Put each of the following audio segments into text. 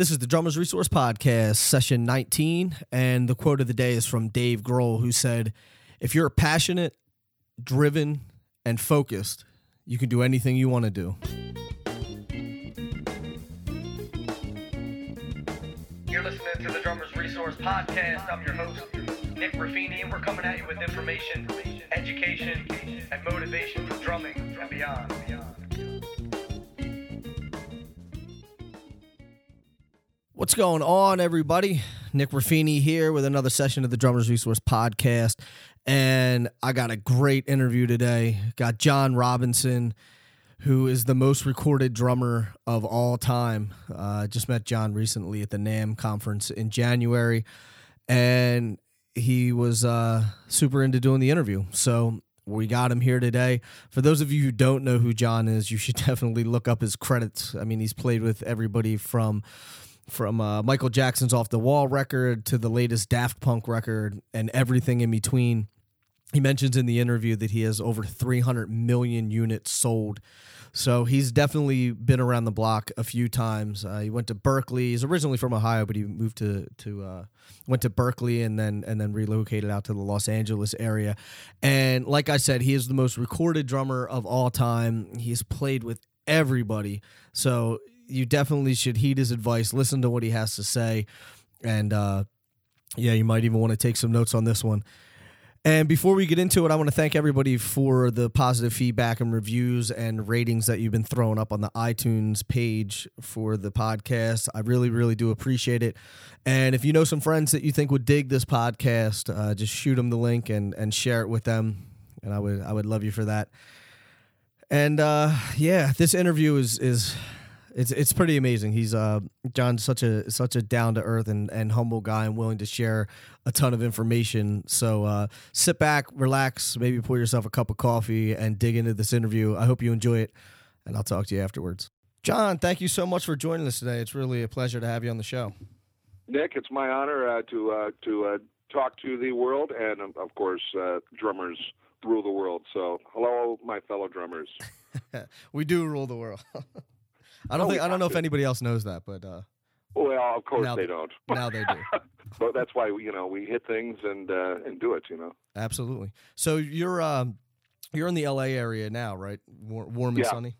This is the Drummers Resource Podcast, session 19. And the quote of the day is from Dave Grohl, who said, If you're passionate, driven, and focused, you can do anything you want to do. You're listening to the Drummers Resource Podcast. I'm your host, Nick Raffini, and we're coming at you with information, education, and motivation for drumming and beyond. What's going on, everybody? Nick Raffini here with another session of the Drummers Resource Podcast. And I got a great interview today. Got John Robinson, who is the most recorded drummer of all time. Uh, just met John recently at the NAMM conference in January. And he was uh, super into doing the interview. So we got him here today. For those of you who don't know who John is, you should definitely look up his credits. I mean, he's played with everybody from from uh, Michael Jackson's Off the Wall record to the latest Daft Punk record and everything in between. He mentions in the interview that he has over 300 million units sold. So he's definitely been around the block a few times. Uh, he went to Berklee. He's originally from Ohio, but he moved to to uh, went to Berklee and then and then relocated out to the Los Angeles area. And like I said, he is the most recorded drummer of all time. He's played with everybody. So you definitely should heed his advice, listen to what he has to say, and uh, yeah, you might even want to take some notes on this one. And before we get into it, I want to thank everybody for the positive feedback and reviews and ratings that you've been throwing up on the iTunes page for the podcast. I really, really do appreciate it. And if you know some friends that you think would dig this podcast, uh, just shoot them the link and and share it with them. And I would I would love you for that. And uh, yeah, this interview is is it's it's pretty amazing. He's uh John's such a such a down to earth and, and humble guy and willing to share a ton of information. So uh, sit back, relax, maybe pour yourself a cup of coffee and dig into this interview. I hope you enjoy it, and I'll talk to you afterwards. John, thank you so much for joining us today. It's really a pleasure to have you on the show. Nick, it's my honor uh, to uh, to uh, talk to the world, and um, of course, uh, drummers rule the world. So, hello, my fellow drummers. we do rule the world. I don't Oh, think I don't know have if anybody else knows that, but uh, Well, of course Now- they don't. now they do. but that's why you know we hit things and uh, and do it. You know. Absolutely. So you're um you're in the LA area now, right? War- warm and Yeah. sunny.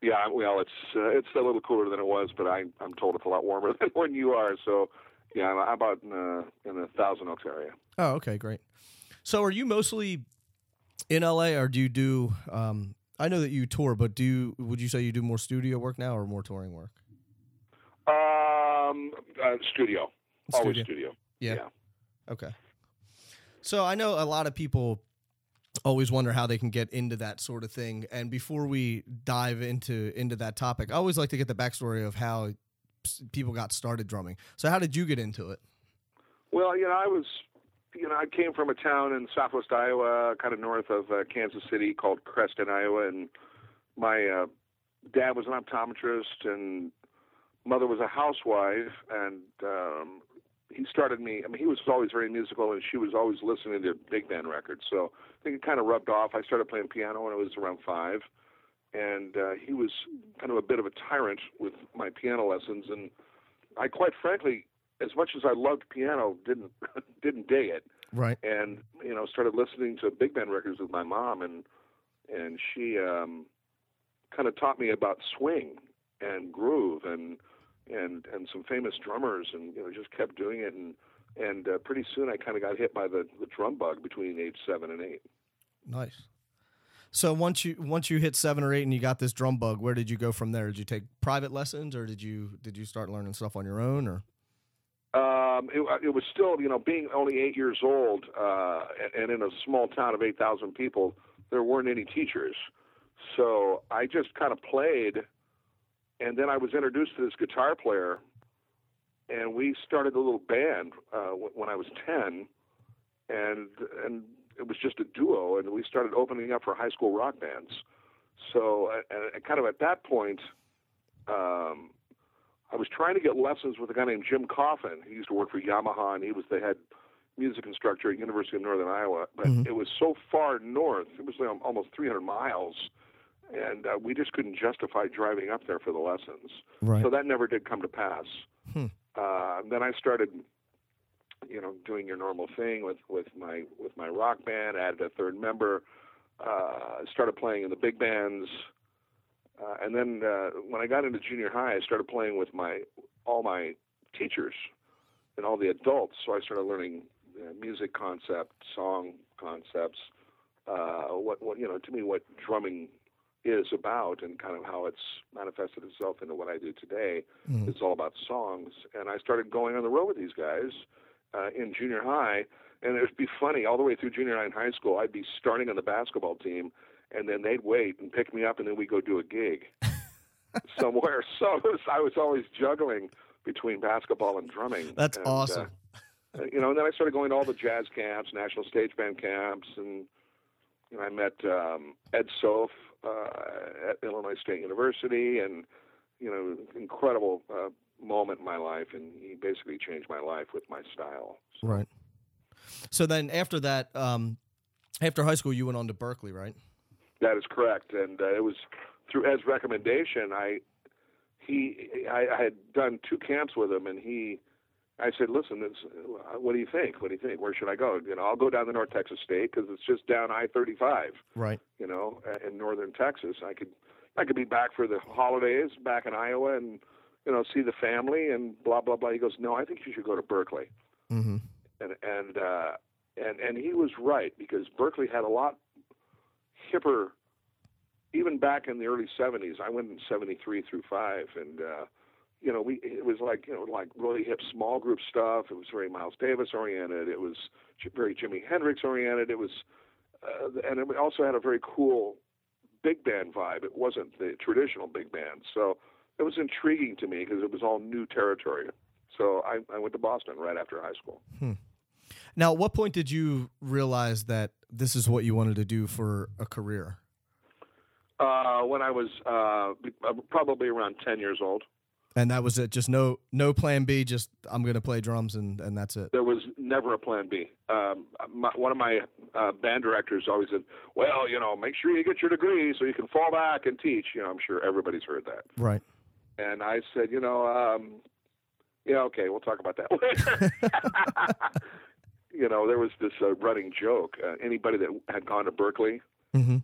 Yeah. Well, it's uh, it's a little cooler than it was, but I I'm told it's a lot warmer than when you are. So, yeah, I'm I'm about in, uh, in the Thousand Oaks area. Oh, okay, great. So are you mostly in LA or do you do um I know that you tour, but do you would you say you do more studio work now or more touring work? Um, uh, studio. Always Studio. studio. Yeah. Yeah. Okay. So I know a lot of people always wonder how they can get into that sort of thing. And before we dive into into that topic, I always like to get the backstory of how people got started drumming. So how did you get into it? Well, you know, I was, you know, I came from a town in southwest Iowa, kind of north of uh, Kansas City, called Creston, Iowa, and my uh, dad was an optometrist, and mother was a housewife, and um, he started me. I mean, he was always very musical, and she was always listening to big band records. So I think it kind of rubbed off. I started playing piano when I was around five, and uh, he was kind of a bit of a tyrant with my piano lessons, and I quite frankly as much as I loved piano, didn't didn't dig it, Right. and you know started listening to big band records with my mom, and and she um, kind of taught me about swing and groove and and and some famous drummers, and you know just kept doing it, and and uh, pretty soon I kind of got hit by the the drum bug between age seven and eight. Nice. So once you once you hit seven or eight and you got this drum bug, where did you go from there? Did you take private lessons or did you did you start learning stuff on your own or Um, it, it was still, you know, being only eight years old, uh, and, and in a small town of 8,000 people, there weren't any teachers. So I just kind of played, and then I was introduced to this guitar player, and we started a little band uh, when I was 10, and and it was just a duo, and we started opening up for high school rock bands. So, uh, and kind of at that point, um, I was trying to get lessons with a guy named Jim Coffin. He used to work for Yamaha, and he was the head music instructor at University of Northern Iowa. But Mhm. it was so far north; it was like almost 300 miles, and uh, we just couldn't justify driving up there for the lessons. right? So that never did come to pass. Hmm. Uh, then I started, you know, doing your normal thing with with my with my rock band. Added a third member. Uh, started playing in the big bands. Uh, and then uh, when I got into junior high, I started playing with my all my teachers and all the adults. So I started learning uh, music concept, song concepts, uh, what what you know to me what drumming is about and kind of how it's manifested itself into what I do today. Mhm. It's all about songs, and I started going on the road with these guys uh, in junior high. And it'd be funny all the way through junior high and high school. I'd be starting on the basketball team, and then they'd wait and pick me up, and then we'd go do a gig somewhere. So was, I was always juggling between basketball and drumming. That's And, uh, awesome. uh, you know, and then I started going to all the jazz camps, national stage band camps, and you know, I met um, Ed Soph uh, at Illinois State University, and you know, incredible uh, moment in my life, and he basically changed my life with my style. Right. So then after that, um, after high school, you went on to Berklee, right? That is correct, and uh, it was through Ed's recommendation. I he I, I had done two camps with him, and he I said, "Listen, this, what do you think? What do you think? Where should I go? You know, I'll go down to North Texas State because it's just down I-35. Right. You know, in northern Texas. I could I could be back for the holidays back in Iowa and you know see the family and blah blah blah." He goes, "No, I think you should go to Berklee." Mm-hmm. and and uh, and and he was right because Berklee had a lot hipper. Even back in the early '70s, I went in '73 through five, and uh, you know, we it was like you know like really hip small group stuff. It was very Miles Davis oriented. It was very Jimi Hendrix oriented. It was, uh, and it also had a very cool big band vibe. It wasn't the traditional big band, so it was intriguing to me because it was all new territory. So I, I went to Boston right after high school. Now, at what point did you realize that this is what you wanted to do for a career? Uh, when I was uh, uh, probably around 10 years old. And that was it. Just no, no plan B. Just I'm going to play drums, and and that's it. There was never a plan B. Um, my, one of my uh, band directors always said, well, you know, make sure you get your degree so you can fall back and teach. You know, I'm sure everybody's heard that. Right. And I said, you know, um, yeah, okay, we'll talk about that. you know, there was this uh, running joke. Uh, anybody that had gone to Berklee, Mm-hmm.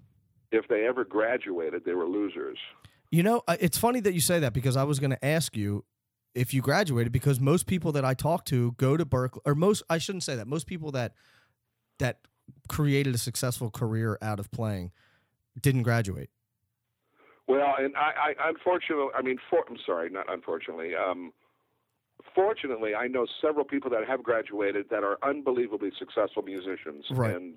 if they ever graduated, they were losers. You know, uh, it's funny that you say that because I was going to ask you if you graduated because most people that I talk to go to Berklee, or most I shouldn't say that. Most people that that created a successful career out of playing didn't graduate. Well, and I, I unfortunately, I mean, for, I'm sorry, not unfortunately. Um, fortunately, I know several people that have graduated that are unbelievably successful musicians Right. and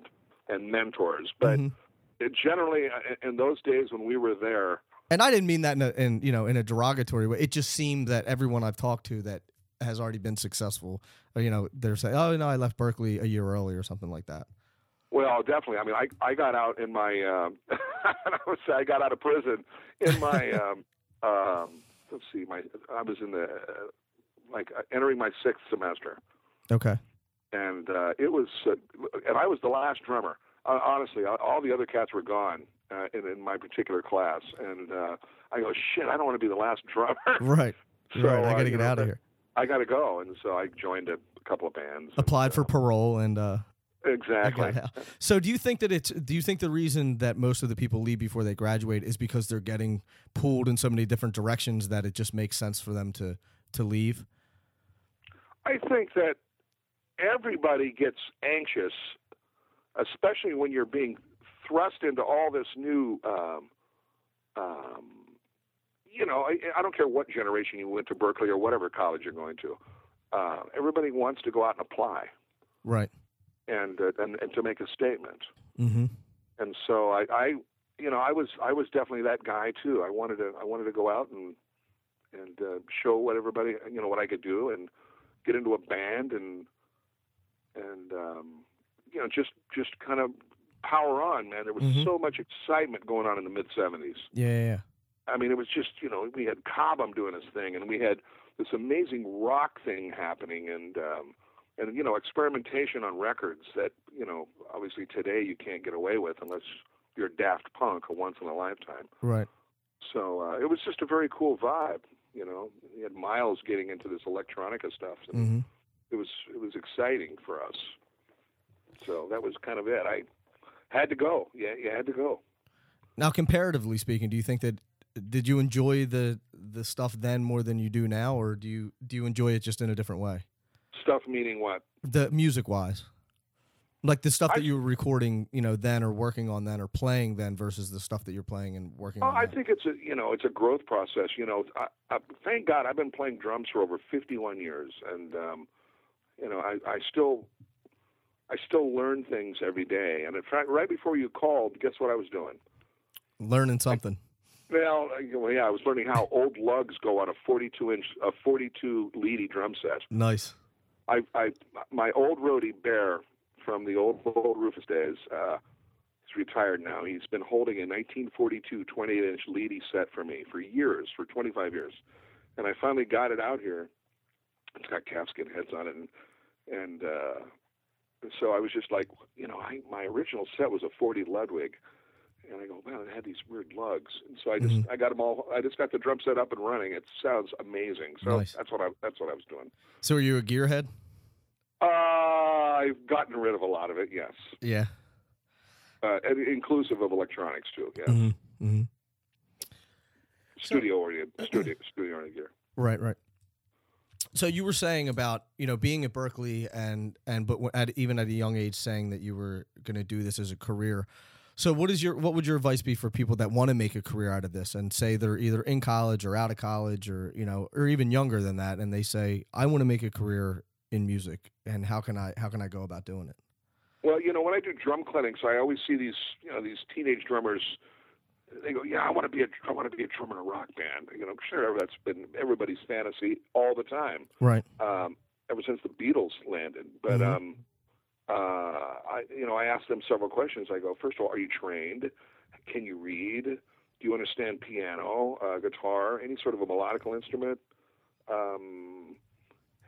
and mentors. But Mhm. it generally, uh, in those days when we were there, And I didn't mean that in, a, in you know in a derogatory way. It just seemed that everyone I've talked to that has already been successful, you know, they're saying, "Oh no, I left Berklee a year early" or something like that. well, definitely. I mean, I I got out in my, um, I would say I got out of prison in my, um, um, let's see, my I was in the uh, like uh, entering my sixth semester. Okay. and uh, it was, uh, and I was the last drummer. Uh, honestly, all- all the other cats were gone uh, in, in my particular class, and uh, I go, shit, I don't want to be the last drummer. Right. So, right. I uh, got to get know, out of here. I got to go, and so I joined a couple of bands. and, Applied for uh, parole and uh, exactly. So do you think that it's do you think the reason that most of the people leave before they graduate is because they're getting pulled in so many different directions that it just makes sense for them to to leave? I think that everybody gets anxious, especially when you're being thrust into all this new. Um, um, you know, I, I don't care what generation you went to Berklee or whatever college you're going to. Uh, everybody wants to go out and apply Right. and uh, and, and to make a statement. Mm-hmm. And so I, I, you know, I was I was definitely that guy too. I wanted to I wanted to go out and and uh, show what everybody you know what I could do and get into a band and and um, you know just just kind of power on, man. There was Mhm. so much excitement going on in the mid '70s. Yeah, yeah, yeah. I mean, it was just you know we had Cobham doing his thing, and we had this amazing rock thing happening, and um, and you know experimentation on records that you know obviously today you can't get away with unless you're Daft Punk, a once in a lifetime. Right. So uh, it was just a very cool vibe. You know, he had miles getting into this electronica stuff. And hmm It was it was exciting for us. So that was kind of it. I had to go. Yeah, you had to go. Now, comparatively speaking, do you think that did you enjoy the the stuff then more than you do now, or do you do you enjoy it just in a different way? Stuff meaning what? The music wise, like the stuff I- that you were recording, you know, then or working on then or playing then versus the stuff that you're playing and working Oh, on. I think it's a you know it's a growth process. You know, I, I, thank God I've been playing drums for over 51 years, and um, you know I, I still I still learn things every day. And in fact, right before you called, guess what I was doing? learning something. Well, uh, well, yeah, I was learning how old lugs go on a 42 inch, a 42 Leedy drum set. Nice. I, I, my old roadie Bear from the old old Rufus days. Uh, he's retired now. He's been holding a 1942 28 inch Leedy set for me for years, for 25 years, and I finally got it out here. It's got calfskin heads on it, and and uh, so I was just like, you know, I, my original set was a 40 Ludwig. And I go, man, it had these weird lugs, and so I just, I got them all. I just got the drum set up and running. It sounds amazing. So Nice. that's what I, that's what I was doing. So, are you a gearhead? Uh, I've gotten rid of a lot of it, yes. Yeah. Uh, and inclusive of electronics too. Yeah, hmm hmm studio oriented, studio studio oriented gear. Right, right. So you were saying about you know being at Berklee and and but at, even at a young age saying that you were going to do this as a career. So what is your what would your advice be for people that want to make a career out of this and say they're either in college or out of college or you know or even younger than that and they say I want to make a career in music and how can I how can I go about doing it? Well, you know, when I do drum clinics, I always see these, you know, these teenage drummers. They go, "Yeah, I want to be a, I want to be a drummer in a rock band." You know, sure, that's been everybody's fantasy all the time, Right. um, ever since the Beatles landed. But, Mhm. um, uh, I, you know, I asked them several questions. I go, first of all, are you trained? Can you read? Do you understand piano, uh, guitar, any sort of a melodical instrument? Um,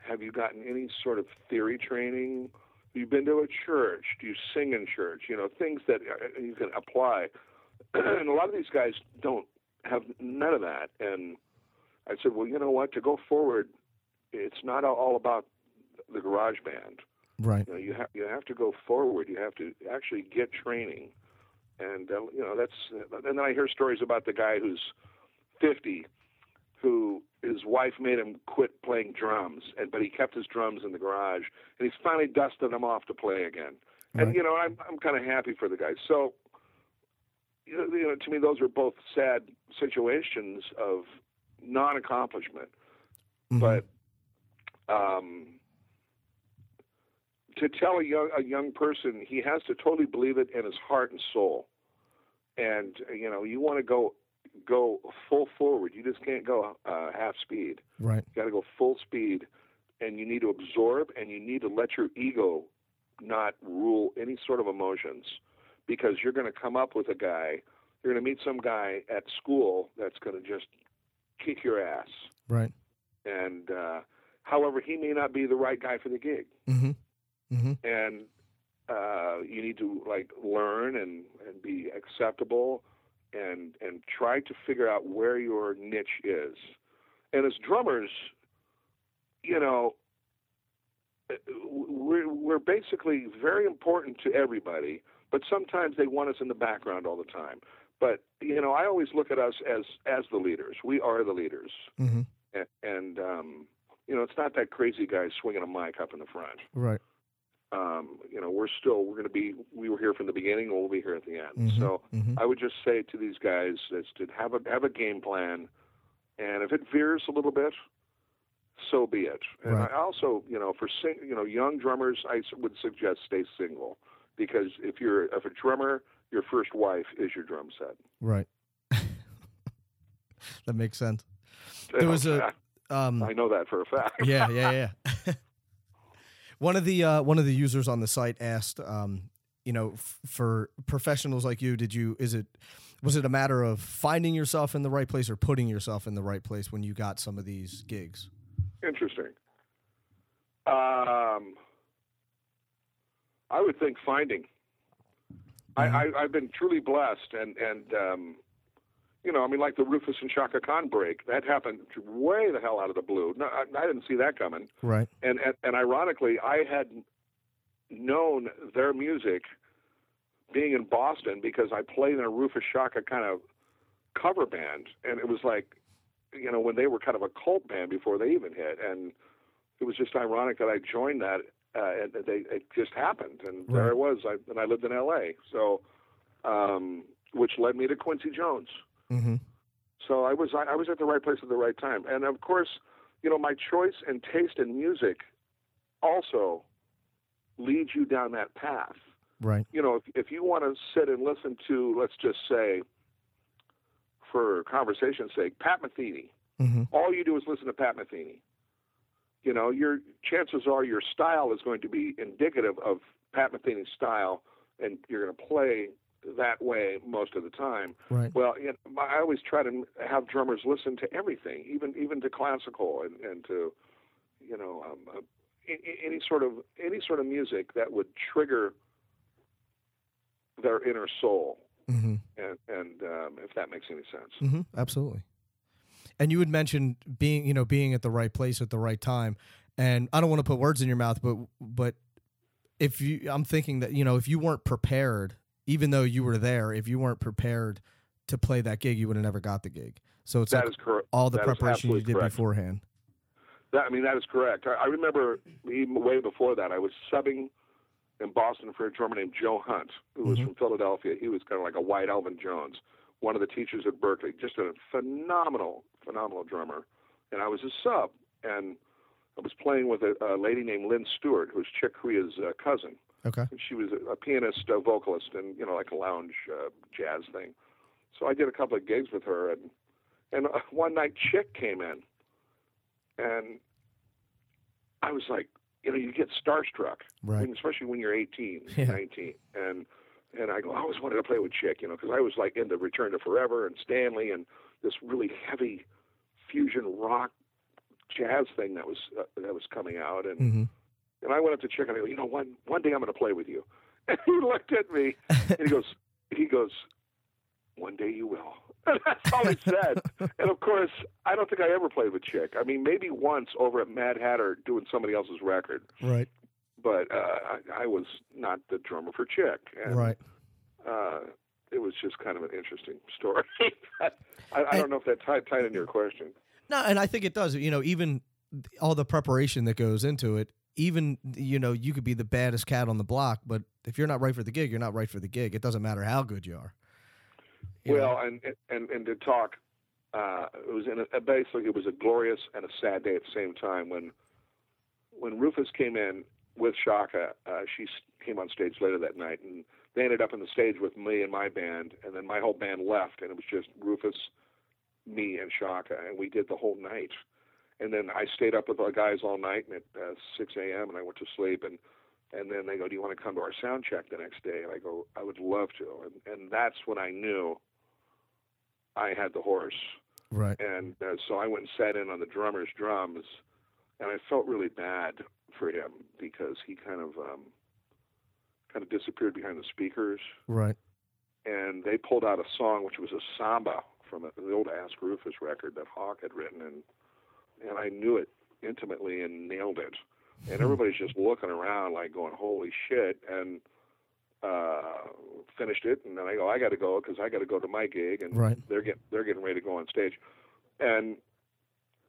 have you gotten any sort of theory training? Have you been to a church? Do you sing in church? You know, things that uh, you can apply. and a lot of these guys don't have none of that. And I said, well, you know what? To go forward, it's not all about the garage band. Right. You know, you have you have to go forward. You have to actually get training, and uh, you know that's. And then I hear stories about the guy who's fifty, who his wife made him quit playing drums, and but he kept his drums in the garage, and he's finally dusted them off to play again. And you know, I'm I'm kind of happy for the guy. So, you know, you know, to me, those are both sad situations of non-accomplishment Mhm. but um, to tell a young a young person he has to totally believe it in his heart and soul and you know you want to go go full forward you just can't go uh, half speed right. you got to go full speed and you need to absorb and you need to let your ego not rule any sort of emotions because you're going to come up with a guy you're going to meet some guy at school that's going to just kick your ass Right. and uh, however he may not be the right guy for the gig Mhm. Mhm. and uh, you need to like learn and, and be acceptable and and try to figure out where your niche is and as drummers you know we're, we're basically very important to everybody but sometimes they want us in the background all the time but you know i always look at us as as the leaders we are the leaders Mhm. and, and um, you know, it's not that crazy guy swinging a mic up in the front. Right. Um, you know, we're still we're going to be we were here from the beginning, we'll be here at the end. Mhm. So Mhm. I would just say to these guys is to have a have a game plan, and if it veers a little bit, so be it. And Right. I also, you know, for sing, you know, young drummers, I would suggest stay single because if you're if a drummer, your first wife is your drum set. Right. that makes sense. There was a um I know that for a fact. yeah, yeah, yeah. one of the uh, one of the users on the site asked, um, you know, f- for professionals like you, did you is it was it a matter of finding yourself in the right place or putting yourself in the right place when you got some of these gigs? Interesting. Um, I would think finding. I, I, I've been truly blessed, and and um, You know, I mean, like the Rufus and Chaka Khan break, that happened way the hell out of the blue. No, I, I didn't see that coming. Right. And, and and ironically, I had known their music being in Boston because I played in a Rufus Chaka kind of cover band, and it was like, you know, when they were kind of a cult band before they even hit, and it was just ironic that I joined that, uh, and they it just happened, and there I was, I, and I lived in L.A. So, um, which led me to Quincy Jones. Mm-hmm. So I was I, was at the right place at the right time, and of course, you know, my choice and taste in music also leads you down that path. Right. You know, if if you want to sit and listen to, let's just say, for conversation's sake, Pat Metheny, Mm-hmm. all you do is listen to Pat Metheny. You know, your chances are your style is going to be indicative of Pat Metheny's style, and you're going to play that way most of the time. Right. Well, you know, I always try to have drummers listen to everything, even even to classical and, and to, you know, um, uh, any sort of any sort of music that would trigger their inner soul, Mm-hmm. and and um, if that makes any sense. Mm-hmm. Absolutely. And you had mentioned being, you know, being at the right place at the right time. And I don't want to put words in your mouth, but but if you, I'm thinking that you know, if you weren't prepared, even though you were there, if you weren't prepared to play that gig, you would have never got the gig. So it's That like correct. all the that preparation you did correct. beforehand. That, I mean, that is correct. I, I remember even way before that, I was subbing in Boston for a drummer named Joe Hunt, who was Mhm. from Philadelphia. He was kind of like a white Elvin Jones, one of the teachers at Berklee. Just a phenomenal, phenomenal drummer. And I was a sub, and I was playing with a, a lady named Lynn Stewart, who's Chick Corea's uh, cousin. Okay. She was a, a pianist, a vocalist, and you know, like a lounge uh, jazz thing. So I did a couple of gigs with her, and and uh, one night Chick came in, and I was like, you know, you get starstruck, I Right. mean, especially when you're 18, Yeah. 19, and and I go, I always wanted to play with Chick, you know, because I was like into Return to Forever and Stanley and this really heavy fusion rock jazz thing that was uh, that was coming out, and Mm-hmm. And I went up to Chick and I go, you know, one one day I'm going to play with you. And he looked at me and he goes, he goes, one day you will. And that's all he said. and of course, I don't think I ever played with Chick. I mean, maybe once over at Mad Hatter doing somebody else's record, Right. but uh, I, I was not the drummer for Chick. And, Right. Uh, it was just kind of an interesting story. I, I And- don't know if that tied, tied into your question. No, and I think it does. You know, even all the preparation that goes into it, even you know, you could be the baddest cat on the block, but if you're not right for the gig, you're not right for the gig. It doesn't matter how good you are. You well, and and and to talk, uh, it was in a, basically it was a glorious and a sad day at the same time when when Rufus came in with Chaka. Uh, she came on stage later that night, and they ended up on the stage with me and my band, and then my whole band left, and it was just Rufus, me, and Chaka, and we did the whole night. And then I stayed up with the guys all night, and at uh, 6 a.m. and I went to sleep, and and then they go, "Do you want to come to our sound check the next day?" And I go, "I would love to." And and that's when I knew I had the horse, right. and uh, so I went and sat in on the drummer's drums, and I felt really bad for him because he kind of um, kind of disappeared behind the speakers, Right. and they pulled out a song which was a samba from a, the old Ask Rufus record that Hawk had written, and and I knew it intimately and nailed it, and everybody's just looking around like going, "Holy shit!" and uh, finished it, and then I go, "I got to go because I got to go to my gig," and Right. they're getting they're getting ready to go on stage, and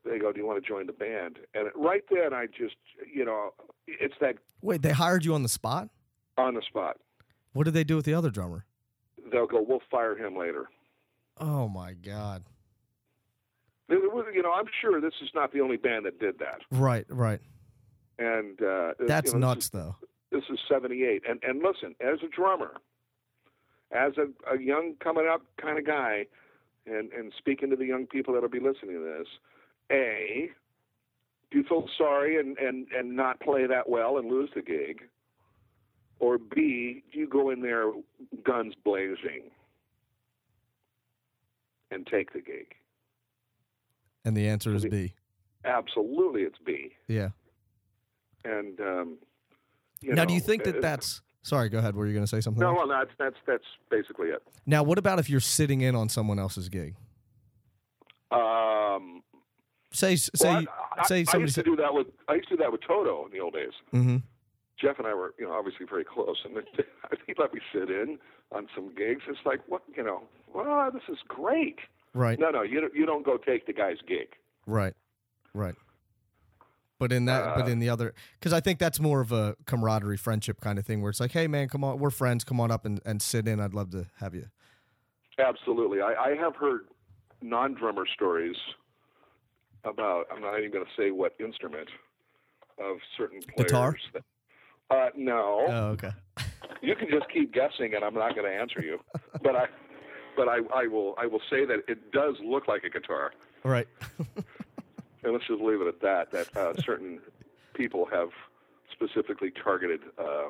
they go, "Do you want to join the band?" And right then, I just you know, it's that Wait, they hired you on the spot? on the spot. What did they do with the other drummer? They'll go, "We'll fire him later." Oh my god. You know, I'm sure this is not the only band that did that, Right, right. and uh, you That's know, this nuts is- though. This is '78, and and listen, as a drummer, as a, a young coming up kind of guy, and and speaking to the young people that'll be listening to this, a, do you feel sorry and and and not play that well and lose the gig, or b, do you go in there guns blazing and take the gig? And the answer is the- B. Absolutely, it's B. Yeah. And um, now, know, do you think that uh, that's Sorry, go ahead. Were you going to say something? No, else? well, that's that's that's basically it. Now, what about if you're sitting in on someone else's gig? Um, Say, say, well, I, I, say I somebody used to do that with I used to do that with Toto in the old days. hmm Jeff and I were, you know, obviously very close, and he let me sit in on some gigs. It's like, what, you know, well, this is great. Right, No, no, you don't, you don't go take the guy's gig. right, right. But in that, but Uh, in the other, because I think that's more of a camaraderie, friendship kind of thing, where it's like, hey, man, come on, we're friends, come on up and, and sit in. I'd love to have you. Absolutely, I, I have heard non-drummer stories about. I'm not even going to say what instrument of certain players. Guitar? That, uh, no, Oh, okay. you can just keep guessing, and I'm not going to answer you. but I, but I, I will, I will say that it does look like a guitar. Right. and let's just leave it at that. That uh, certain people have specifically targeted uh,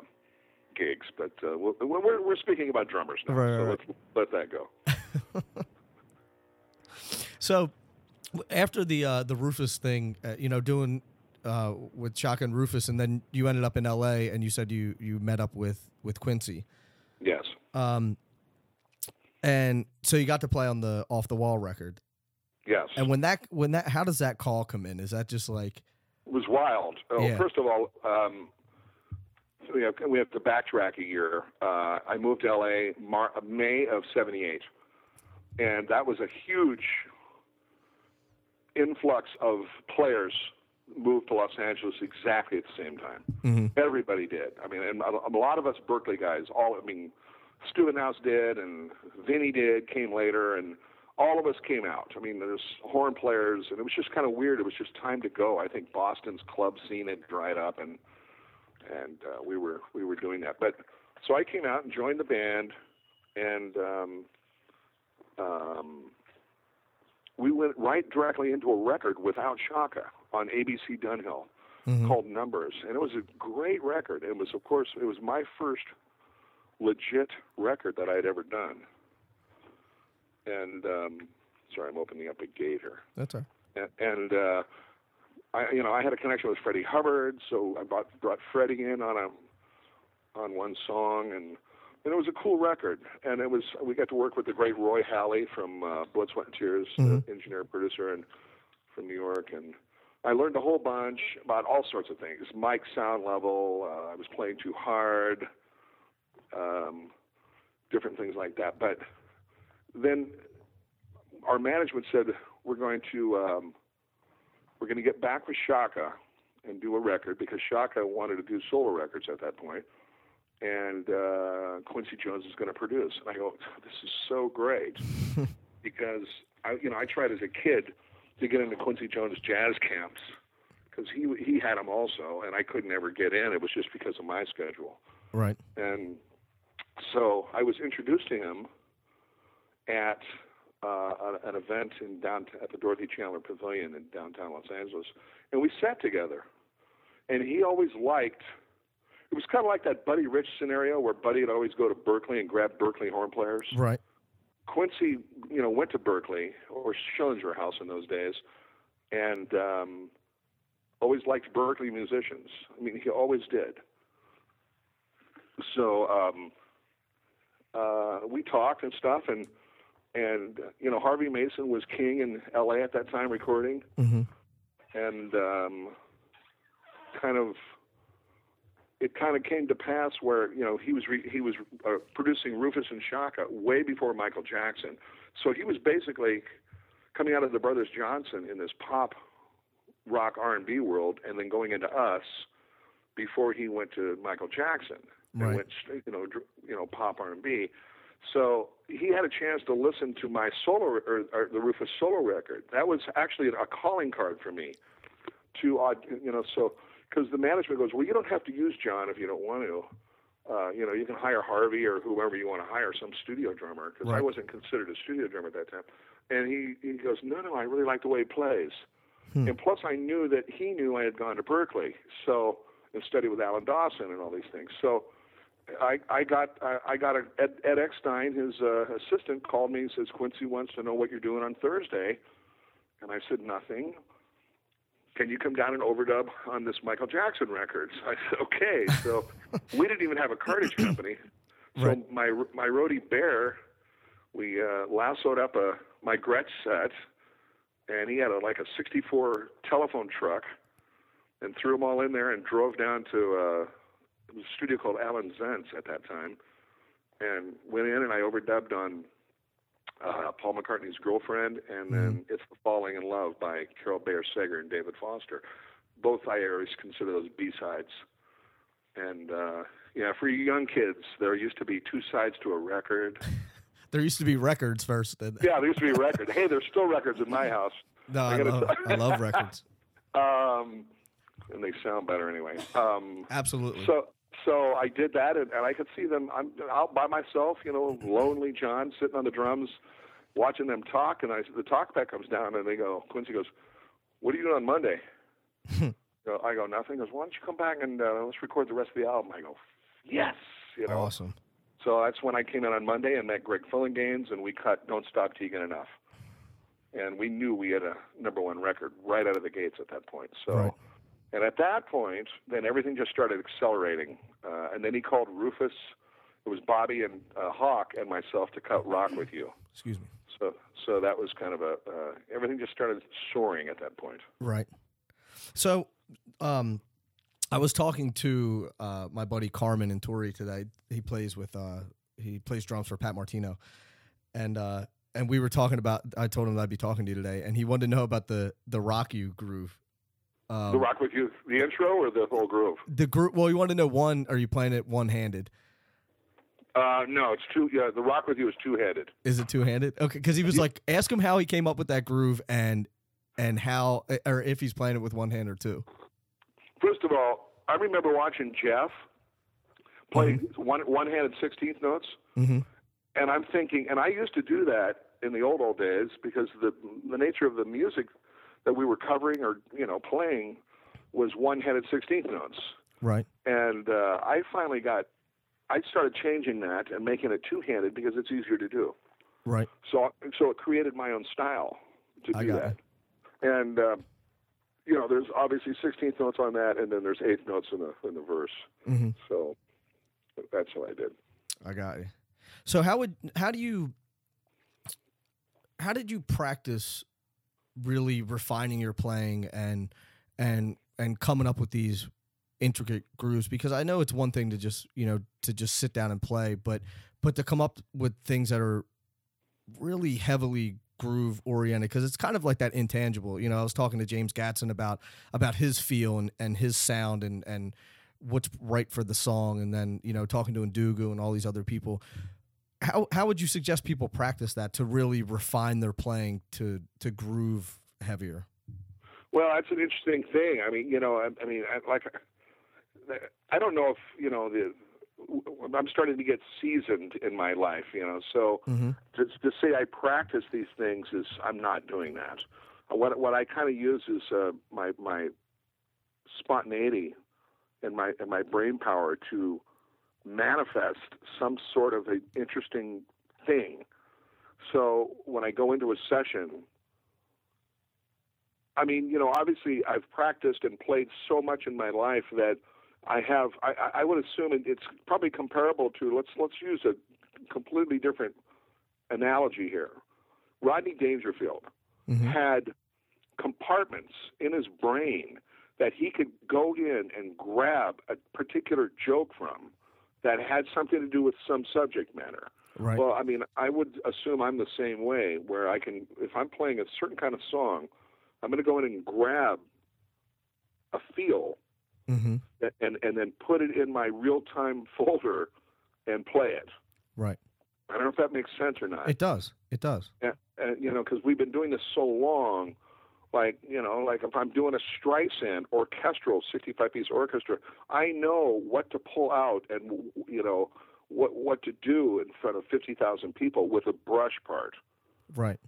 gigs, but uh, we're, we're we're speaking about drummers now, Right, so right, let's let that go. So after the uh, the Rufus thing, uh, you know, doing uh, with Chaka and Rufus, and then you ended up in L.A. and you said you you met up with with Quincy, Yes, um, and so you got to play on the Off the Wall record. yes, And when that when that how does that call come in? Is that just like it was wild. Oh, Yeah. First of all, um, we have we have to backtrack a year. Uh, I moved to LA Mar- May of '78, and that was a huge influx of players moved to Los Angeles exactly at the same time. Mhm. Everybody did. I mean, and a lot of us Berklee guys, all I mean, Stu House did, and Vinny did, came later, and all of us came out. I mean, there's horn players, and it was just kind of weird. It was just time to go. I think Boston's club scene had dried up, and and uh, we were we were doing that. But so I came out and joined the band, and um, um, we went right directly into a record without Chaka on ABC Dunhill Mhm. called Numbers, and it was a great record. It was, of course, it was my first legit record that I had ever done. And um, sorry, I'm opening up a gate here. that's all right. And, and uh, I, you know, I had a connection with Freddie Hubbard, so I brought brought Freddie in on a on one song, and and it was a cool record. And it was we got to work with the great Roy Halee from uh, Blood, Sweat, and Tears, Mhm. uh, engineer producer, and from New York, and I learned a whole bunch about all sorts of things. Mic sound level, uh, I was playing too hard, um, different things like that. But then our management said we're going to um, we're going to get back with Chaka and do a record because Chaka wanted to do solo records at that point, and uh, Quincy Jones is going to produce. And I go, this is so great because I, you know, I tried as a kid to get into Quincy Jones jazz camps because he he had them also, and I couldn't ever get in. It was just because of my schedule. Right. And so I was introduced to him at uh, an- event in downtown at the Dorothy Chandler Pavilion in downtown Los Angeles, and we sat together. And he always liked. It was kind of like that Buddy Rich scenario where Buddy would always go to Berklee and grab Berklee horn players. Right. Quincy, you know, went to Berklee or Schillinger House in those days, and um, always liked Berklee musicians. I mean, he always did. So um, uh, we talked and stuff, and and you know, Harvey Mason was king in L.A. at that time recording, hmm and um, kind of it kind of came to pass where you know he was re- he was uh, producing Rufus and Chaka way before Michael Jackson, so he was basically coming out of the Brothers Johnson in this pop rock R and B world, and then going into us before he went to Michael Jackson Right. went straight, you know dr- you know pop R and B. So he had a chance to listen to my solo or, or the Rufus solo record. That was actually a calling card for me to you know so because the management goes, well, you don't have to use John if you don't want to. Uh, you know, you can hire Harvey or whoever you want to hire, some studio drummer, because I wasn't considered a studio drummer at that time. And he, he goes, no, no, I really like the way he plays. Hmm. And plus, I knew that he knew I had gone to Berklee, so and studied with Alan Dawson and all these things. So I, I got I, I got a, Ed, Ed Eckstein, his uh, assistant, called me and says Quincy wants to know what you're doing on Thursday, and I said nothing. can you come down and overdub on this Michael Jackson record? So I said, okay. So we didn't even have a cartage company. So Right. my my roadie Bear, we uh, lassoed up a my Gretsch set, and he had a, like a '64 telephone truck, and threw them all in there and drove down to uh, it was a studio called Allen Zentz at that time, and went in and I overdubbed on uh, Paul McCartney's girlfriend, and then "It's the Falling in Love" by Carol Bayer Sager and David Foster. Both I always consider those B sides. And uh, yeah, for young kids, there used to be two sides to a record. There used to be records first. and- Yeah, there used to be a record. hey, there's still records in my house. No, I, gotta love, I love records. Um, and they sound better anyway. Um, Absolutely. so so I did that, and, and I could see them. I'm out by myself, you know, lonely John sitting on the drums, watching them talk. And I the talkback comes down, and they go. Quincy goes, "What are you doing on Monday?" So I go, "Nothing." He goes, "Why don't you come back and uh, let's record the rest of the album?" I go, "Yes." You know. awesome. So that's when I came in on Monday and met Greg Phillinganes, and we cut "Don't Stop Tegan Enough," and we knew we had a number one record right out of the gates at that point. So, Right. And at that point, then everything just started accelerating. Uh, and then he called Rufus. It was Bobby and uh, Hawk and myself to cut "Rock with You." Excuse me. So, so that was kind of a uh, everything just started soaring at that point. Right. So, um, I was talking to uh, my buddy Carmen Intorre today. He plays with uh, he plays drums for Pat Martino, and uh, and we were talking about. I told him that I'd be talking to you today, and he wanted to know about the the Rock You groove. Um, the "Rock with You," the intro or the whole groove? the group. Well, you want to know one. Are you playing it one handed? Uh, no, it's two. Yeah, the "Rock with You" is two headed. Is it two handed? Okay, because he was like, ask him how he came up with that groove and and how or if he's playing it with one hand or two. First of all, I remember watching Jeff play one one-handed sixteenth notes, Mm-hmm. and I'm thinking, and I used to do that in the old old days because the the nature of the music that we were covering or you know playing was one-handed sixteenth notes, Right. and uh, I finally got. I started changing that and making it two-handed because it's easier to do. Right. So, so it created my own style to I do got that. And uh, you know, there's obviously 16th notes on that, and then there's eighth notes in the in the verse. Mm-hmm. So that's what I did. I got you. So how would how do you how did you practice really refining your playing and and and coming up with these intricate grooves because I know it's one thing to just, you know, to just sit down and play, but but to come up with things that are really heavily groove oriented because it's kind of like that intangible. You know, I was talking to James Gadson about about his feel and, and his sound and and what's right for the song and then, you know, talking to Ndugu and all these other people. How how would you suggest people practice that to really refine their playing to to groove heavier? Well, that's an interesting thing. I mean, you know, I, I mean, I, like, I don't know if you know the. I'm starting to get seasoned in my life, you know. So Mm-hmm. to, to say I practice these things is I'm not doing that. What what I kind of use is uh, my my spontaneity and my and my brain power to manifest some sort of an interesting thing. So when I go into a session, I mean, you know, obviously I've practiced and played so much in my life that I have. I, I would assume it's probably comparable to let's let's use a completely different analogy here. Rodney Dangerfield Mhm. had compartments in his brain that he could go in and grab a particular joke from that had something to do with some subject matter. Right. Well, I mean, I would assume I'm the same way, where I can, if I'm playing a certain kind of song, I'm going to go in and grab a feel mm-hmm. and and then put it in my real time folder and play it. Right. I don't know if that makes sense or not. It does. It does. and, and, you know, because we've been doing this so long. Like you know, like if I'm doing a Streisand orchestral 65 piece orchestra, I know what to pull out and you know what what to do in front of 50,000 people with a brush part. Right.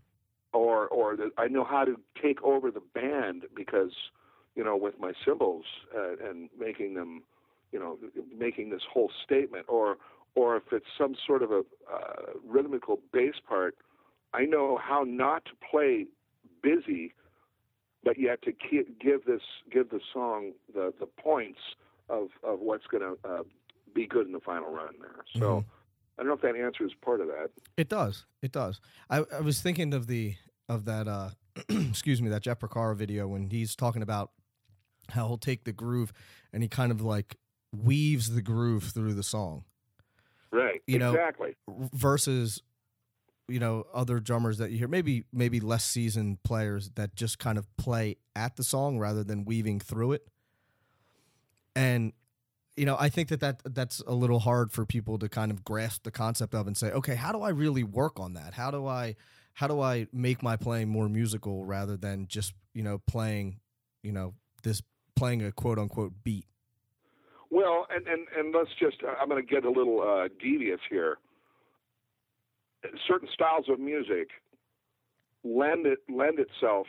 or or the, I know how to take over the band because you know with my cymbals uh, and making them you know making this whole statement or or if it's some sort of a uh, rhythmical bass part I know how not to play busy but yet to ki- give this give the song the the points of of what's going to uh, be good in the final run there. So Mhm. I don't know if that answers part of that. It does. It does. I, I was thinking of the of that uh excuse me, that Jeff Porcaro video when he's talking about how he'll take the groove and he kind of like weaves the groove through the song Right. You know- exactly. versus you know other drummers that you hear maybe maybe less seasoned players that just kind of play at the song rather than weaving through it. And you know i think that, that that's a little hard for people to kind of grasp the concept of and say okay how do i really work on that? How do i how do i make my playing more musical rather than just you know playing you know this playing a quote unquote beat? Well, and and and let's just I'm going to get a little uh, devious here. Certain styles of music lend it lend itself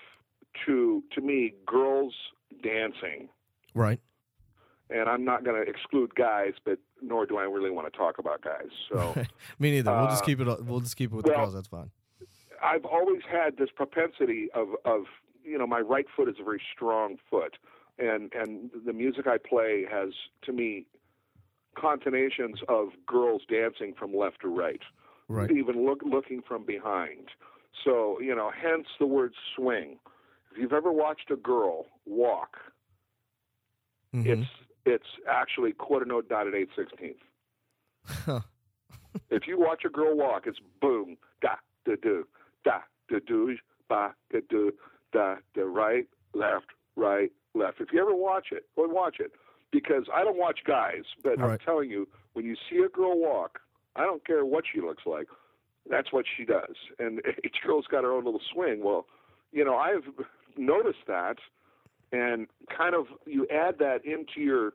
to to me girls dancing. right and I'm not going to exclude guys, but nor do I really want to talk about guys. So me neither we'll just Uh, keep it we'll just keep it with well- the girls that's fine I've always had this propensity of of you know my right foot is a very strong foot, and and the music I play has to me contonations of girls dancing from left to right, right even look looking from behind. So you know, hence the word swing. If you've ever watched a girl walk, Mhm. it's it's actually quarter note dotted eight sixteenth. If you watch a girl walk, it's boom, da, da, do, da, da, do, ba, da, do, da, da, right, left, right, left. If you ever watch it, go and watch it. Because I don't watch guys, but I'm Right. telling you, when you see a girl walk, I don't care what she looks like, that's what she does. And each girl's got her own little swing. Well, you know, I've noticed that, and kind of you add that into your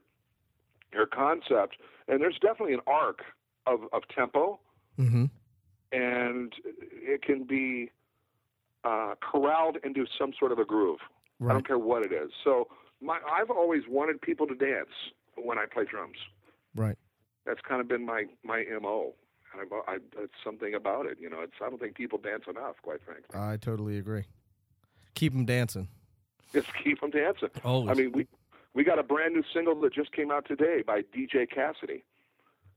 your concept, and there's definitely an arc of, of tempo mm-hmm. and it can be uh, corralled into some sort of a groove. I don't care what it is. So my, I've always wanted people to dance when I play drums. right That's kind of been my my mo. And I, I, it's something about it, you know. It's I don't think people dance enough, quite frankly. I totally agree. Keep them dancing. Just keep them dancing. Always. I mean, we we got a brand new single that just came out today by DJ Cassidy.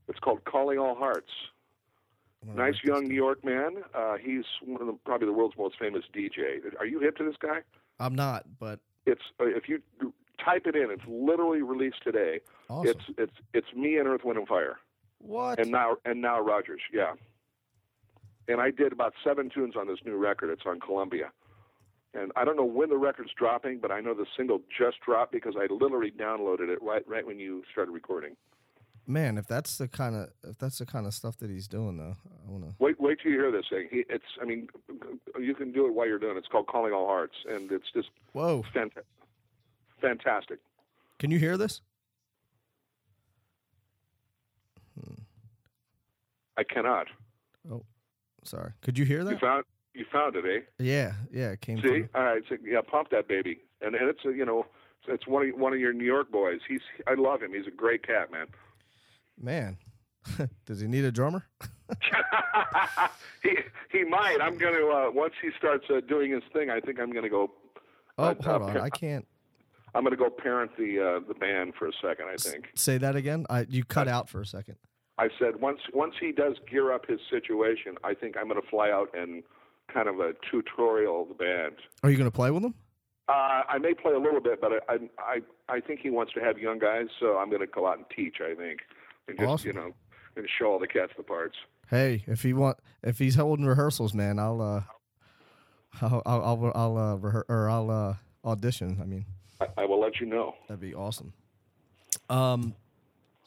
It's called "Calling All Hearts." Nice young New York man. Uh, he's one of the, probably the world's most famous DJ. Are you hip to this guy? I'm not, but It's uh, if you type it in, it's literally released today. awesome. It's it's it's me and Earth, Wind and Fire, what? and now and Nile Rodgers. Yeah. And I did about seven tunes on this new record. It's on Columbia. And I don't know when the record's dropping, but I know the single just dropped because I literally downloaded it right right when you started recording. Man, if that's the kind of if that's the kind of stuff that he's doing, though, I wanna. Wait, wait till you hear this thing. He, it's, I mean, you can do it while you're doing it. It's called Calling All Hearts, and it's just Whoa! fant- fantastic. Can you hear this? I cannot. Oh, sorry. Could you hear that? You found, you found it, eh? Yeah, yeah. It came. See, through. all right, so, yeah, pump that baby, and and it's a, you know, it's one of one of your New York boys. He's, I love him. He's a great cat, man. Man, does he need a drummer? he he might. I'm gonna uh, once he starts uh, doing his thing. I think I'm gonna go. Oh, Uh, hold uh, on. I can't I'm gonna go parent the uh, the band for a second. I think. say that again. I you cut out for a second. I said once once he does gear up his situation, I think I'm going to fly out and kind of a tutorial the band. Are you gonna play with him? Uh, I may play a little bit, but I, I I I think he wants to have young guys, so I'm going to go out and teach. I think, and just Awesome. you know, and show all the cats the parts. Hey, if he want, if he's holding rehearsals, man, I'll uh, I'll I'll I'll, I'll uh, rehe- or I'll uh, audition. I mean, I, I will let you know. that'd be awesome. Um,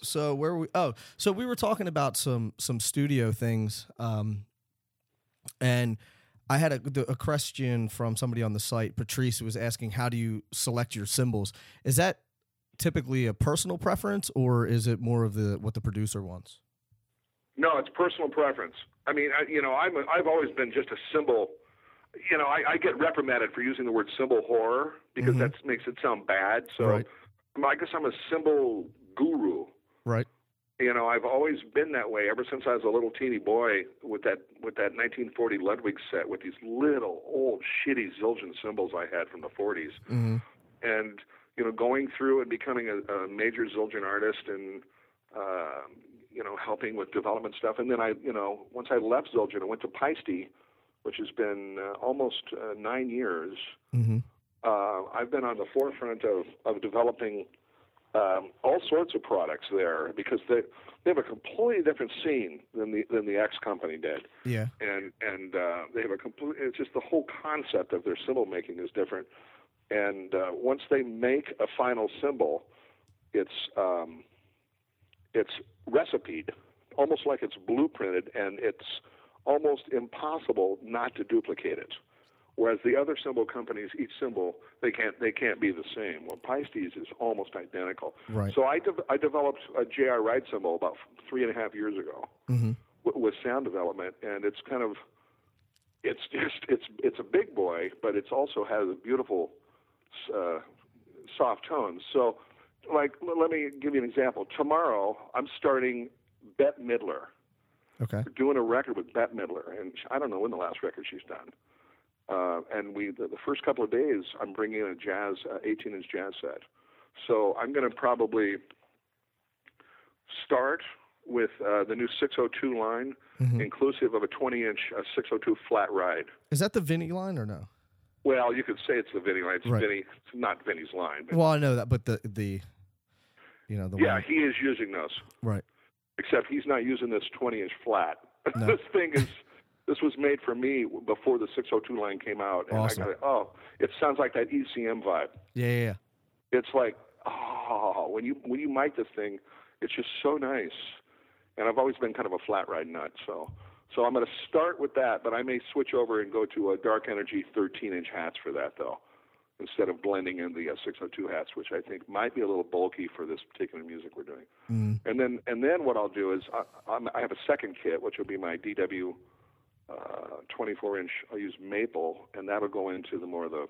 so where we? Oh, so we were talking about some some studio things. Um, and I had a, the- a question from somebody on the site. Patrice who was asking, "How do you select your cymbals? Is that typically a personal preference, or is it more of the what the producer wants?" No, it's personal preference. I mean, I, you know, I'm a, I've always been just a cymbal. You know, I, I get reprimanded for using the word cymbal horror because Mhm. that makes it sound bad. So Right. I guess I'm a cymbal guru. Right. you know, I've always been that way ever since I was a little teeny boy with that with that 1940 Ludwig set with these little old shitty Zildjian cymbals I had from the 40s, Mm-hmm. and you know, going through and becoming a, a major Zildjian artist and uh, you know, helping with development stuff. And then I, you know, once I left Zildjian, I went to Paiste, which has been uh, almost uh, nine years. Mm-hmm. Uh, I've been on the forefront of of developing um, all sorts of products there because they they have a completely different scene than the than the X company did, Yeah. and and uh, they have a complete. It's just the whole concept of their cymbal making is different, and uh, once they make a final cymbal, it's um, it's recipeed, almost like it's blueprinted, and it's almost impossible not to duplicate it. Whereas the other cymbal companies, each cymbal they can't they can't be the same. Well, Paiste's is almost identical. Right. So I de- I developed a J.R. Wright cymbal about three and a half years ago Mm-hmm. w- with sound development, and it's kind of it's just it's it's a big boy, but it's also has a beautiful uh, soft tones. So, like, l- let me give you an example. Tomorrow, I'm starting Bette Midler. Okay. Doing a record with Bette Midler, and I don't know when the last record she's done. Uh, and we the, the first couple of days, I'm bringing in a jazz, uh, 18 inch jazz set. So I'm going to probably start with uh, the new 602 line, Mm-hmm. inclusive of a 20 inch uh, 602 flat ride. Is that the Vinny line or no? Well, you could say it's the Vinny line. It's Right. Vinny. It's not Vinny's line. Well, I know that, but the the you know the yeah, one- he is using those. right. Except he's not using this 20 inch flat. No. this thing is this was made for me before the 602 line came out, and Awesome. I got it. Oh, it sounds like that ECM vibe. Yeah, yeah, yeah. It's like oh, when you when you mic this thing, it's just so nice. And I've always been kind of a flat ride nut, so so I'm going to start with that, but I may switch over and go to a dark energy 13 inch hats for that though. Instead of blending in the uh, 602 hats, which I think might be a little bulky for this particular music we're doing. Mm. And then and then what I'll do is I, I'm, I have a second kit, which will be my DW uh, 24 inch. I'll use maple, and that'll go into the more of the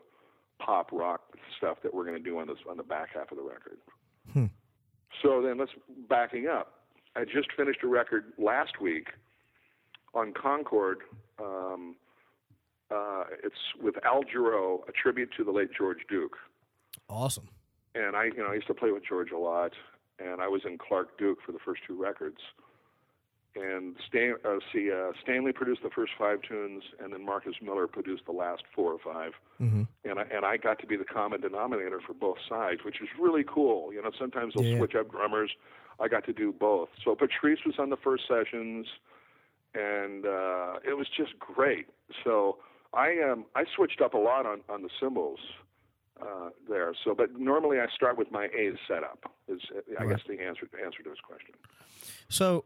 pop rock stuff that we're going to do on this on the back half of the record. Hmm. So then let's backing up. I just finished a record last week on Concord. Um, uh, it's with Al Jarreau, a tribute to the late George Duke Awesome. and I, you know, I used to play with George a lot, and I was in Clarke/Duke for the first two records. And Stan, uh, see, uh, Stanley produced the first five tunes, and then Marcus Miller produced the last four or 5 Mm-hmm. And I, and I got to be the common denominator for both sides, which is really cool. You know, sometimes they'll Yeah. switch up drummers. I got to do both. So Patrice was on the first sessions, and uh, it was just great. So I um, I switched up a lot on on the cymbals uh, there. So, but normally I start with my A setup. Is I Right. guess the answer answer to this question. So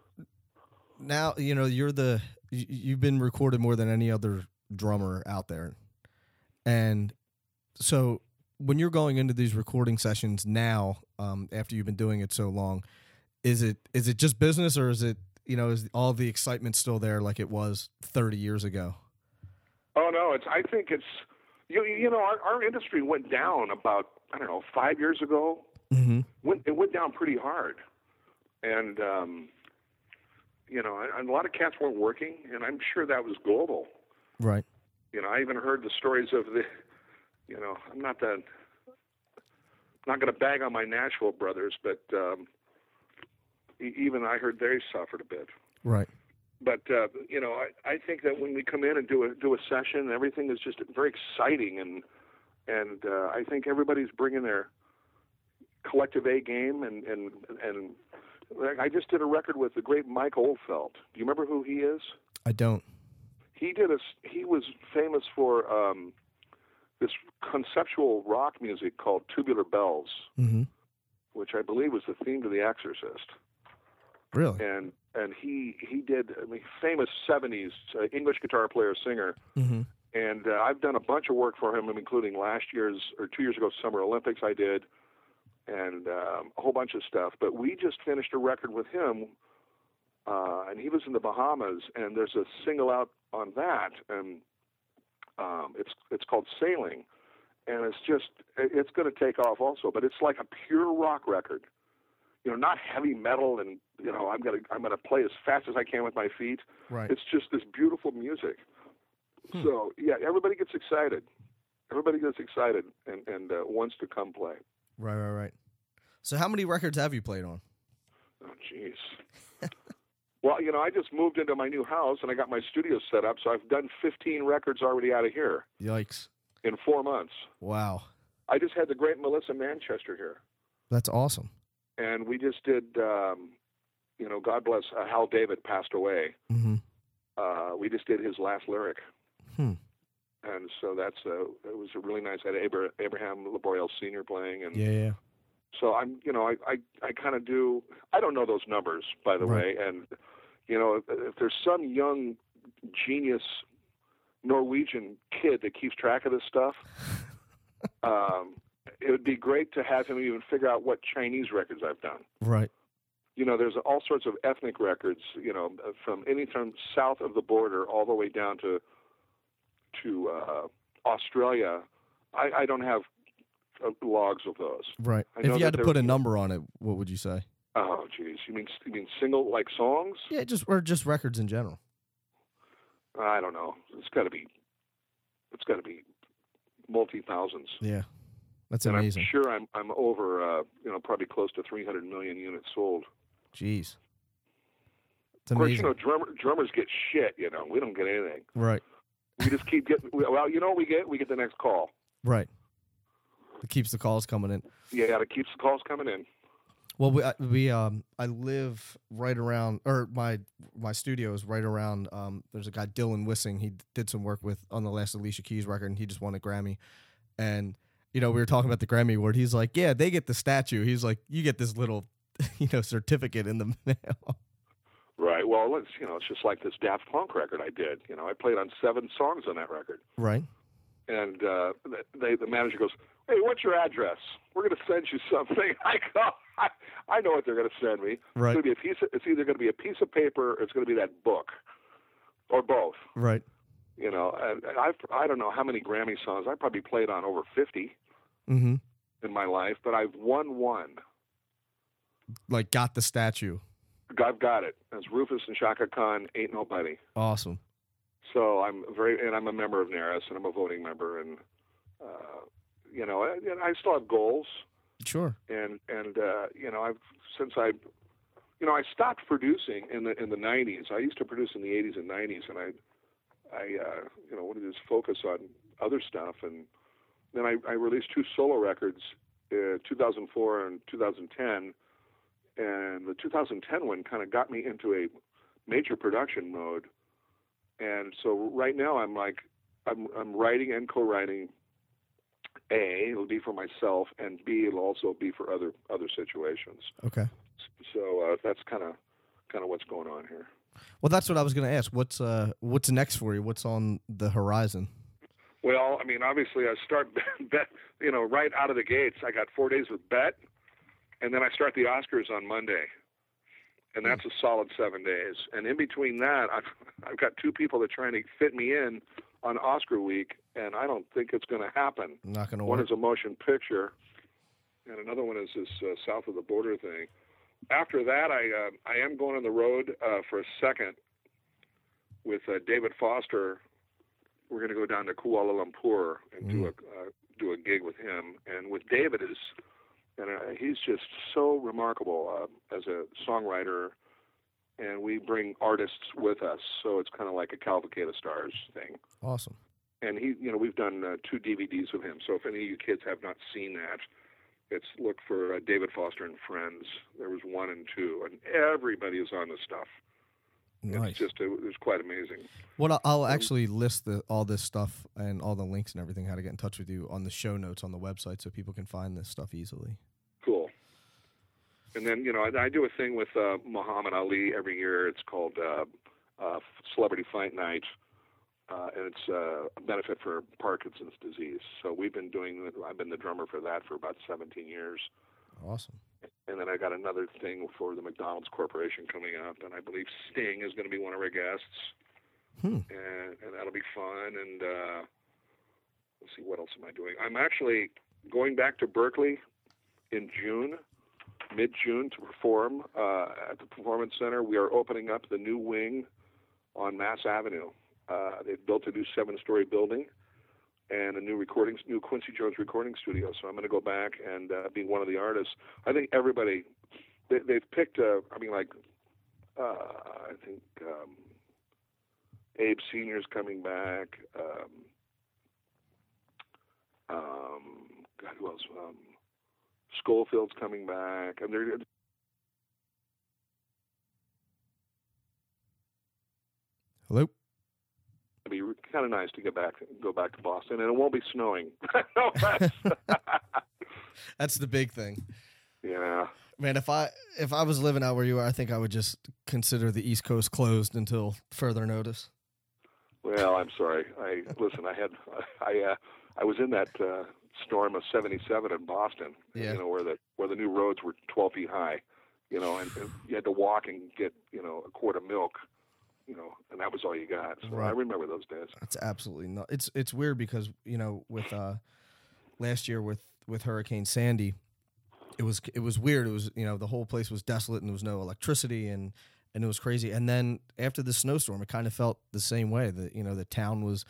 now you know you're the you've been recorded more than any other drummer out there, and so when you're going into these recording sessions now, um, after you've been doing it so long, is it is it just business or is it you know is all the excitement still there like it was 30 years ago? Oh no, it's. I think it's. You you know our our industry went down about I don't know five years ago. Mm-hmm. Went it went down pretty hard, and um, you know and, and a lot of cats weren't working, and I'm sure that was global. Right. You know, I even heard the stories of the. You know, I'm not that. Not going to bag on my Nashville brothers, but um, even I heard they suffered a bit. Right. But uh, you know, I, I think that when we come in and do a do a session, everything is just very exciting, and and uh, I think everybody's bringing their collective A game, and and and I just did a record with the great Mike Oldfield. Do you remember who he is? I don't. He did a he was famous for um, this conceptual rock music called Tubular Bells, Mm-hmm. which I believe was the theme to The Exorcist. Really. and and he he did I mean famous '70s uh, English guitar player singer, Mm-hmm. and uh, I've done a bunch of work for him, including last year's or two years ago Summer Olympics I did, and um, a whole bunch of stuff. But we just finished a record with him, uh, and he was in the Bahamas, and there's a single out on that, and um, it's it's called Sailing, and it's just it's going to take off also, but it's like a pure rock record. You know, not heavy metal and you know, I'm gonna I'm gonna play as fast as I can with my feet. Right. It's just this beautiful music. Hmm. So yeah, everybody gets excited. Everybody gets excited and and uh, wants to come play. Right, right, right. So how many records have you played on? Oh, jeez. well, you know, I just moved into my new house and I got my studio set up, so I've done 15 records already out of here Yikes. in four months. Wow. I just had the great Melissa Manchester here, That's awesome. And we just did. Um, you know, God bless uh, Hal David passed away. Mm-hmm. Uh, we just did his last lyric, Hmm. and so that's uh, it was a really nice. I had Abra- Abraham Laboriel Senior playing, and Yeah, yeah. so I'm, you know, I I, I kind of do. I don't know those numbers, by the Right. way, and you know, if, if there's some young genius Norwegian kid that keeps track of this stuff, um, it would be great to have him even figure out what Chinese records I've done. Right. You know, there's all sorts of ethnic records. You know, from any anything south of the border all the way down to to uh, Australia. I, I don't have uh, logs of those. Right. If you had to put a number on it, what would you say? Oh, geez. You mean you mean single like songs? Yeah, just or just records in general. I don't know. It's got to be. It's got to be multi thousands. Yeah. That's and amazing. I'm sure I'm I'm over. Uh, you know, probably close to 300 million units sold. Jeez. It's Of course, amazing. you know, drummer, drummers get shit. You know, we don't get anything. right. We just keep getting. Well, you know, what we get we get the next call. Right. It keeps the calls coming in. Yeah, it keeps the calls coming in. Well, we, I, we um I live right around or my my studio is right around um there's a guy Dylan Wissing he did some work with on the last Alicia Keys record and he just won a Grammy and you know we were talking about the Grammy award he's like yeah they get the statue he's like you get this little you know certificate in the mail Right. Well, it's you know, it's just like this Daft Punk record I did. You know, I played on seven songs on that record. right and uh, they the manager goes, "Hey, what's your address? We're going to send you something." I go, "I, I know what they're going to send me. Right. It's going to be a piece. Of, it's either going to be a piece of paper or it's going to be that book, or both." right You know, and and I've I don't know how many Grammy songs I probably played on over fifty mm-hmm in my life, but I've won one. like got the statue I've got it. As Rufus and Chaka Khan, ain't nobody. awesome So I'm very, and I'm a member of NARAS, and I'm a voting member, and uh, you know, and I still have goals. sure and and uh, you know I've since I you know I stopped producing in the in the 90s. I used to produce in the 80s and 90s, and I I uh, you know wanted to just focus on other stuff, and then I, I released two solo records, uh, 2004 and 2010, and the 2010 one kind of got me into a major production mode, and so right now I'm like I'm I'm writing and co-writing a, it'll be for myself, and B, it'll also be for other other situations. okay. So uh, that's kind of kind of what's going on here. well that's what I was gonna ask. What's uh what's next for you? What's on the horizon Well, I mean, obviously, I start Bette, you know, right out of the gates. I got four days with Bette, and then I start the Oscars on Monday, and that's a solid seven days. And in between that, I've I've got two people that are trying to fit me in on Oscar week, and I don't think it's going to happen. not gonna One work is a motion picture, and another one is this uh, south of the border thing. After that, I uh, I am going on the road uh, for a second with uh, David Foster. We're going to go down to Kuala Lumpur and do a uh, do a gig with him. And with David is, and uh, he's just so remarkable uh, as a songwriter. And we bring artists with us, so it's kind of like a Cavalcade of Stars thing awesome and he, you know, we've done uh, two DVDs with him. So if any of you kids have not seen that, it's look for uh, David Foster and Friends. There was one and two, and everybody is on the stuff. Nice It's just it was quite amazing. Well, I'll- I'll actually list the, all this stuff and all the links and everything, how to get in touch with you on the show notes on the website so people can find this stuff easily. Cool. And then you know I, I do a thing with uh, Muhammad Ali every year. It's called uh, uh, Celebrity Fight Night, uh, and it's uh, a benefit for Parkinson's disease. So we've been doing. I've been the drummer for that for about 17 years. Awesome. And then I got another thing for the McDonald's Corporation coming up, and I believe Sting is going to be one of our guests, Hmm. and, and that'll be fun. And uh, let's see, what else am I doing? I'm actually going back to Berklee in June mid June to perform uh, at the Performance Center. We are opening up the new wing on Mass Avenue. Uh, they've built a new seven story building and a new recording, new Quincy Jones recording studio. So I'm going to go back and uh, be one of the artists. I think everybody, they, they've picked, uh, I mean, like, uh, I think um, Abe Senior's coming back. Um, um, God, who else? Um, Scofield's coming back, and they're Hello. It'd be kind of nice to get back, go back to Boston, and it won't be snowing. no offense. That's the big thing. yeah. Man, if I if I was living out where you are, I think I would just consider the East Coast closed until further notice. Well, I'm sorry. I listen. I had I uh, I was in that uh, storm of '77 in Boston. Yeah. You know where the where the new roads were 12 feet high. You know, and, and you had to walk and get you know a quart of milk. You know, and that was all you got. So Right. I remember those days. That's absolutely not. It's it's weird because you know with uh last year with with Hurricane Sandy, it was it was weird. It was you know the whole place was desolate and there was no electricity and and it was crazy. And then after the snowstorm, it kind of felt the same way. That you know the town was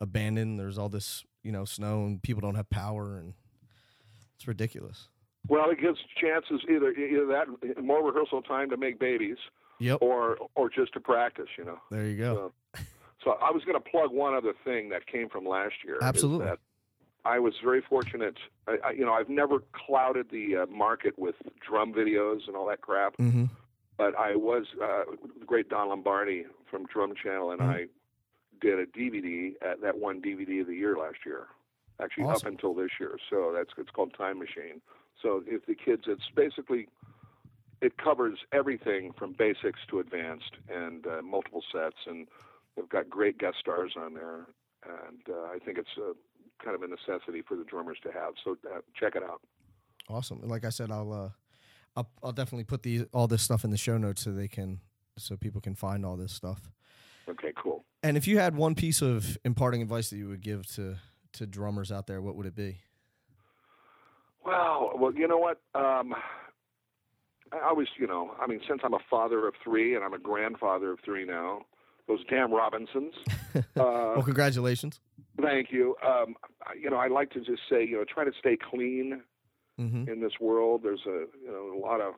abandoned. There's all this you know snow and people don't have power and it's ridiculous. Well, it gives chances either either that more rehearsal time to make babies, Yep. or or just to practice. You know. There you go. So, so I was going to plug one other thing that came from last year. Absolutely. I was very fortunate. I, I, you know, I've never clouded the uh, market with drum videos and all that crap, Mm-hmm. but I was uh, the great Don Lombardi from Drum Channel, and Mhm. I did a DVD at that one DVD of the year last year. Actually, Awesome. up until this year. So that's it's called Time Machine. So if the kids, it's basically it covers everything from basics to advanced and uh, multiple sets, and they've got great guest stars on there. And uh, I think it's a, kind of a necessity for the drummers to have. So uh, check it out. Awesome. Like I said, I'll uh, I'll, I'll definitely put the all this stuff in the show notes so they can so people can find all this stuff. Okay, cool. And if you had one piece of imparting advice that you would give to to drummers out there, what would it be? Well, well, you know what? Um, I was, you know, I mean, since I'm a father of three and I'm a grandfather of three now, those damn Robinsons. Uh, well, congratulations. thank you. Um, you know, I like to just say, you know, try to stay clean hmm in this world. There's a, you know, a lot of,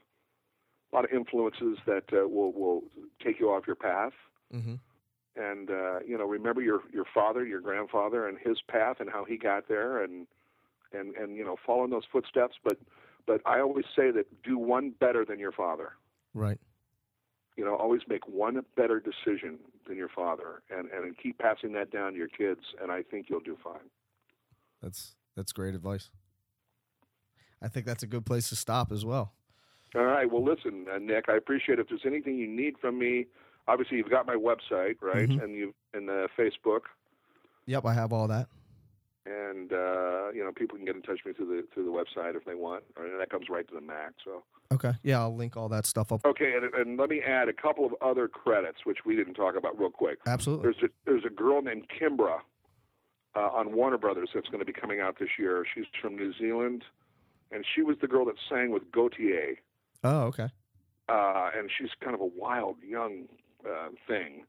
a lot of influences that uh, will will take you off your path. hmm And uh, you know, remember your your father, your grandfather, and his path and how he got there, and and and you know, follow in those footsteps. But but I always say that do one better than your father. Right. You know, always make one better decision than your father, and and keep passing that down to your kids. And I think you'll do fine. That's that's great advice. I think that's a good place to stop as well. All right. Well, listen, uh, Nick, I appreciate it. if there's anything you need from me. Obviously, you've got my website, right? Mhm. And you and uh, Facebook. Yep, I have all that. And uh, you know people can get in touch with me through the through the website if they want, and that comes right to the Mac. So Okay. Yeah, I'll link all that stuff up. okay, and, and let me add a couple of other credits which we didn't talk about real quick. Absolutely. There's a, there's a girl named Kimbra uh, on Warner Brothers that's going to be coming out this year. She's from New Zealand, and she was the girl that sang with Gotye, Oh, okay. uh, and she's kind of a wild young uh, thing.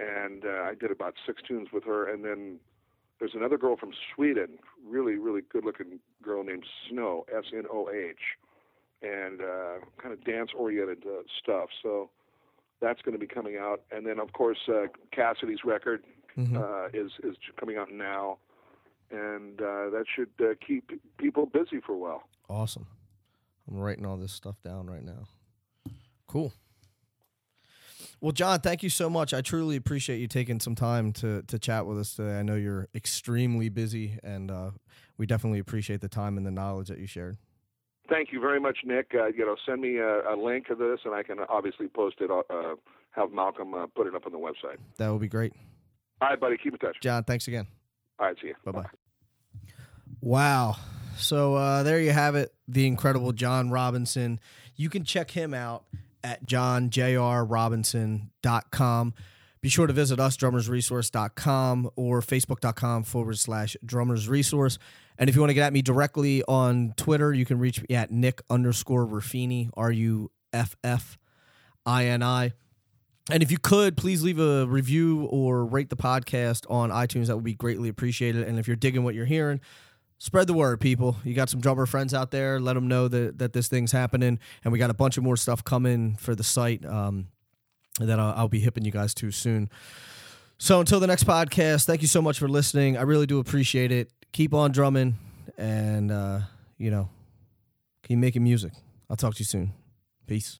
And uh, I did about six tunes with her, and then there's another girl from Sweden, really, really good-looking girl named Snoh, S-N-O-H, and uh, kind of dance-oriented uh, stuff. So that's going to be coming out, and then of course uh, Cassidy's record hmm uh, is is coming out now, and uh, that should uh, keep people busy for a while. Awesome. I'm writing all this stuff down right now. Cool. Well, John, thank you so much. I truly appreciate you taking some time to to chat with us today. I know you're extremely busy, and uh, we definitely appreciate the time and the knowledge that you shared. Thank you very much, Nick. Uh, you know, send me a, a link to this, and I can obviously post it. Uh, have Malcolm uh, put it up on the website. That would be great. All right, buddy. Keep in touch. John, thanks again. All right, see you. Bye bye. Wow. So uh, there you have it, the incredible John Robinson. You can check him out at johnjrrobinson.com. Be sure to visit us, drummersresource.com or facebook.com forward slash drummersresource. And if you want to get at me directly on Twitter, you can reach me at Nick underscore Ruffini, R U F F I N I. And if you could, please leave a review or rate the podcast on iTunes. That would be greatly appreciated. And if you're digging what you're hearing, spread the word, people. You got some drummer friends out there. Let them know that, that this thing's happening. And we got a bunch of more stuff coming for the site um, that I'll, I'll be hipping you guys to soon. So until the next podcast, thank you so much for listening. I really do appreciate it. Keep on drumming and, uh, you know, keep making music. I'll talk to you soon. Peace.